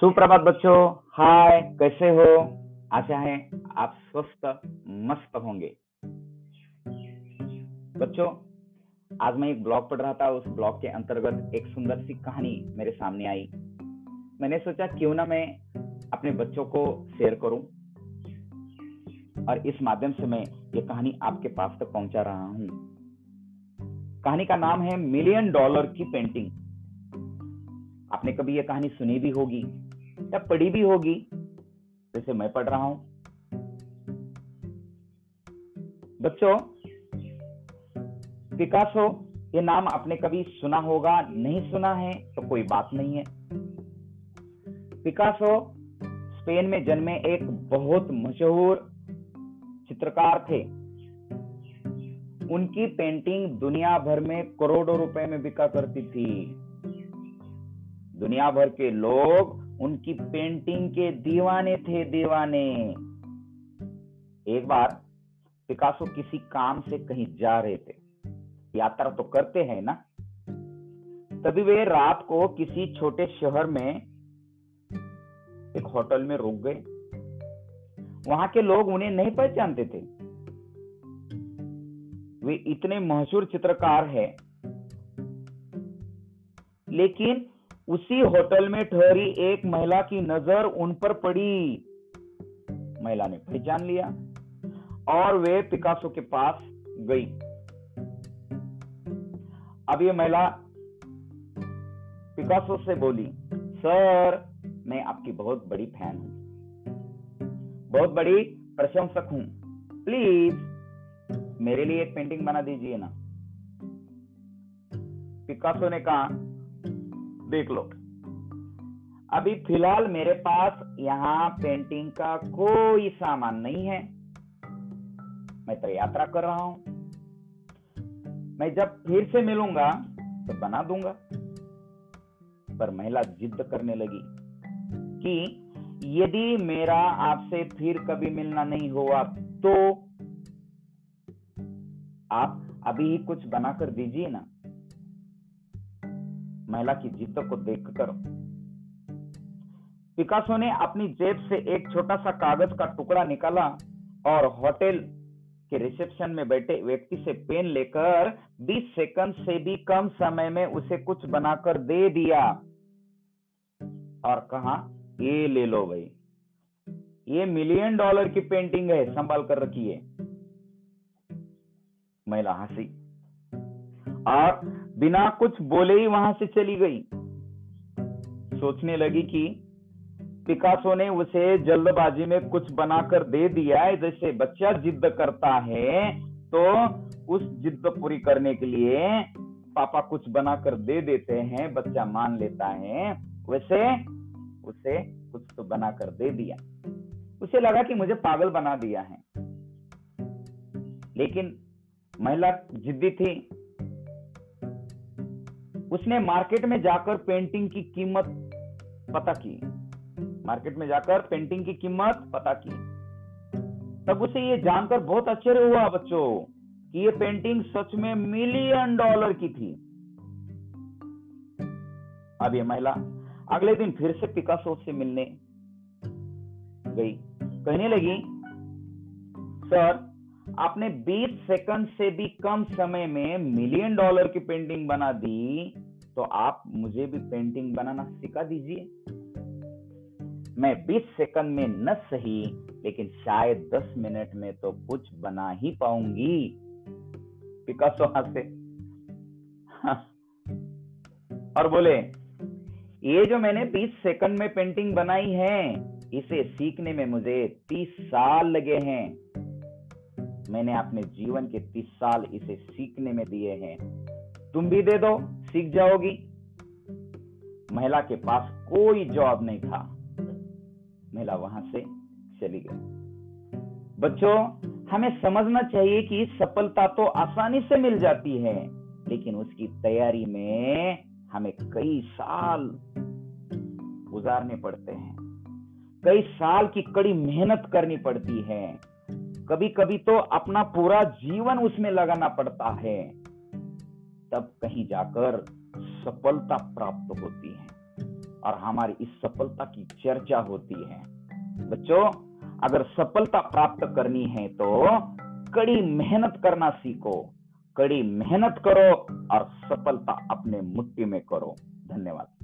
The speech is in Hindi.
सुप्रभात बच्चों। हाय कैसे हो? आशा है आप स्वस्थ, मस्त होंगे। बच्चों, आज मैं एक ब्लॉग पढ़ रहा था। उस ब्लॉग के अंतर्गत एक सुंदर सी कहानी मेरे सामने आई। मैंने सोचा, क्यों ना मैं अपने बच्चों को शेयर करूँ? और इस माध्यम से मैं ये कहानी आपके पास तक पहुँचा रहा हूँ। कहानी का नाम है मिलियन डॉलर की पेंटिंग आपने कभी ये कहानी सुनी भी होगी। या पढ़ी भी होगी, जैसे मैं पढ़ रहा हूँ। बच्चों, पिकासो, ये नाम आपने कभी सुना होगा, नहीं सुना है तो कोई बात नहीं है। पिकासो, स्पेन में जन्मे एक बहुत मशहूर चित्रकार थे। उनकी पेंटिंग दुनिया भर में करोड़ों रुपए में बिका करती थी। दुनिया भर के लोग उनकी पेंटिंग के दीवाने थे दीवाने। एक बार पिकासो किसी काम से कहीं जा रहे थे। यात्रा तो करते हैं ना? तभी वे रात को किसी छोटे शहर में एक होटल में रुक गए। वहाँ के लोग उन्हें नहीं पहचानते थे। वे इतने मशहूर चित्रकार है। लेकिन उसी होटल में ठहरी एक महिला की नज़र उन पर पड़ी। महिला ने पहचान लिया और वे पिकासो के पास गई। अब ये महिला पिकासो से बोली, सर, मैं आपकी बहुत बड़ी फ़ैन हूँ। बहुत बड़ी प्रशंसक हूँ। प्लीज़, मेरे लिए एक पेंटिंग बना दीजिए ना। पिकासो ने कहा देख लो। अभी फ़िलहाल मेरे पास यहाँ पेंटिंग का कोई सामान नहीं है। मैं तो यात्रा कर रहा हूँ। मैं जब फिर से मिलूँगा तो बना दूँगा। पर महिला जिद करने लगी कि यदि मेरा आपसे फिर कभी मिलना नहीं हुआ तो आप अभी ही कुछ बनाकर दीजिए ना। महिला की जिद को देखकर पिकासो ने अपनी जेब से एक छोटा सा कागज़ का टुकड़ा निकाला और होटल के रिसेप्शन में बैठे व्यक्ति से पेन लेकर 20 सेकंड से भी कम समय में उसे कुछ बनाकर दे दिया और कहा, ये ले लो भाई। ये मिलियन डॉलर की पेंटिंग है, संभाल कर रखिए। महिला हँसी। और बिना कुछ बोले ही वहाँ से चली गई। सोचने लगी कि पिकासो ने उसे जल्दबाजी में कुछ बनाकर दे दिया है, जैसे बच्चा जिद करता है तो उस जिद पूरी करने के लिए पापा कुछ बनाकर दे देते हैं, बच्चा मान लेता है, वैसे उसे कुछ तो बनाकर दे दिया। उसे लगा कि मुझे पागल बना दिया है। लेकिन महिला जिद्दी थी उसने मार्केट में जाकर पेंटिंग की कीमत पता की। मार्केट में जाकर पेंटिंग की कीमत पता की। तब उसे ये जानकर बहुत आश्चर्य हुआ बच्चों कि ये पेंटिंग सच में मिलियन डॉलर की थी। अब ये महिला अगले दिन फिर से पिकासो से मिलने गई। कहने लगी, सर, आपने 20 सेकंड से भी कम समय में मिलियन डॉलर की पेंटिंग बना दी। तो आप मुझे भी पेंटिंग बनाना सिखा दीजिए। मैं 20 सेकंड में न सही, लेकिन शायद 10 मिनट में तो कुछ बना ही पाऊँगी। पिकासो हंसे। और बोले, ये जो मैंने 20 सेकंड में पेंटिंग बनाई है, इसे सीखने में मुझे 30 साल लगे हैं। मैंने अपने जीवन के तीस साल इसे सीखने में दिए हैं। तुम भी दे दो, सीख जाओगी। महिला के पास कोई जवाब नहीं था। महिला वहाँ से चली गई। बच्चों, हमें समझना चाहिए कि सफलता तो आसानी से मिल जाती है, लेकिन उसकी तैयारी में हमें कई साल गुजारने पड़ते हैं। कई साल की कड़ी मेहनत करनी पड़ती है। कभी कभी तो अपना पूरा जीवन उसमें लगाना पड़ता है। तब कहीं जाकर सफलता प्राप्त होती है। और हमारी इस सफलता की चर्चा होती है। बच्चों, अगर सफलता प्राप्त करनी है तो कड़ी मेहनत करना सीखो, कड़ी मेहनत करो और सफलता अपने मुट्ठी में करो। धन्यवाद।